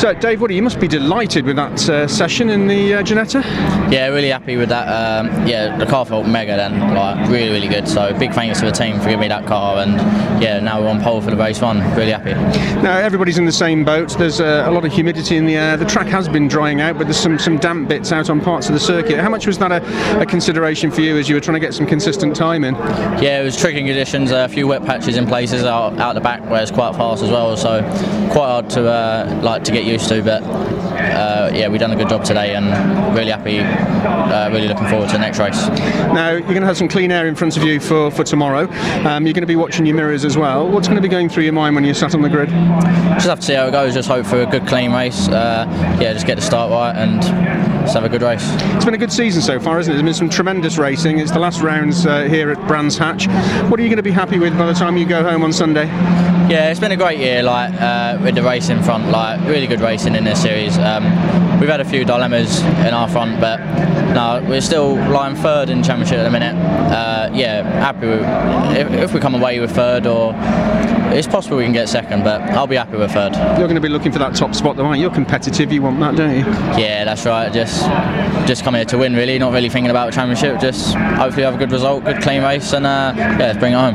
So, Dave Wooder, you must be delighted with that uh, session in the uh, Ginetta. Yeah, really happy with that. Um, yeah, the car felt mega then, like really, really good. So big thanks to the team for giving me that car, and yeah, now we're on pole for the race one. Really happy. Now everybody's in the same boat. There's uh, a lot of humidity in the air. The track has been drying out, but there's some some damp bits out on parts of the circuit. How much was that a, a consideration for you as you were trying to get some consistent time in? Yeah, it was tricky conditions. a few wet patches in places out, out the back where it's quite fast as well. So quite hard to uh, like to get used to, but uh, yeah, we've done a good job today and really happy, uh, really looking forward to the next race. Now, you're going to have some clean air in front of you for, for tomorrow. Um, you're going to be watching your mirrors as well. What's going to be going through your mind when you're sat on the grid? Just have to see how it goes, just hope for a good clean race. Uh, yeah, just get the start right and just have a good race. It's been a good season so far, isn't it? There's been some tremendous racing. It's the last rounds uh, here at Brands Hatch. What are you going to be happy with by the time you go home on Sunday? Yeah, it's been a great year, like uh, with the race in front, like really good racing in this series. Um, we've had a few dilemmas in our front, but no, we're still lying third in championship at the minute. Uh, yeah, happy with if, if, we come away with third, or it's possible we can get second, but I'll be happy with third. You're going to be looking for that top spot, though, aren't you? You're competitive. You want that, don't you? Yeah, that's right. Just just come here to win, really. Not really thinking about championship. Just hopefully have a good result, good clean race, and uh, yeah, let's bring it home.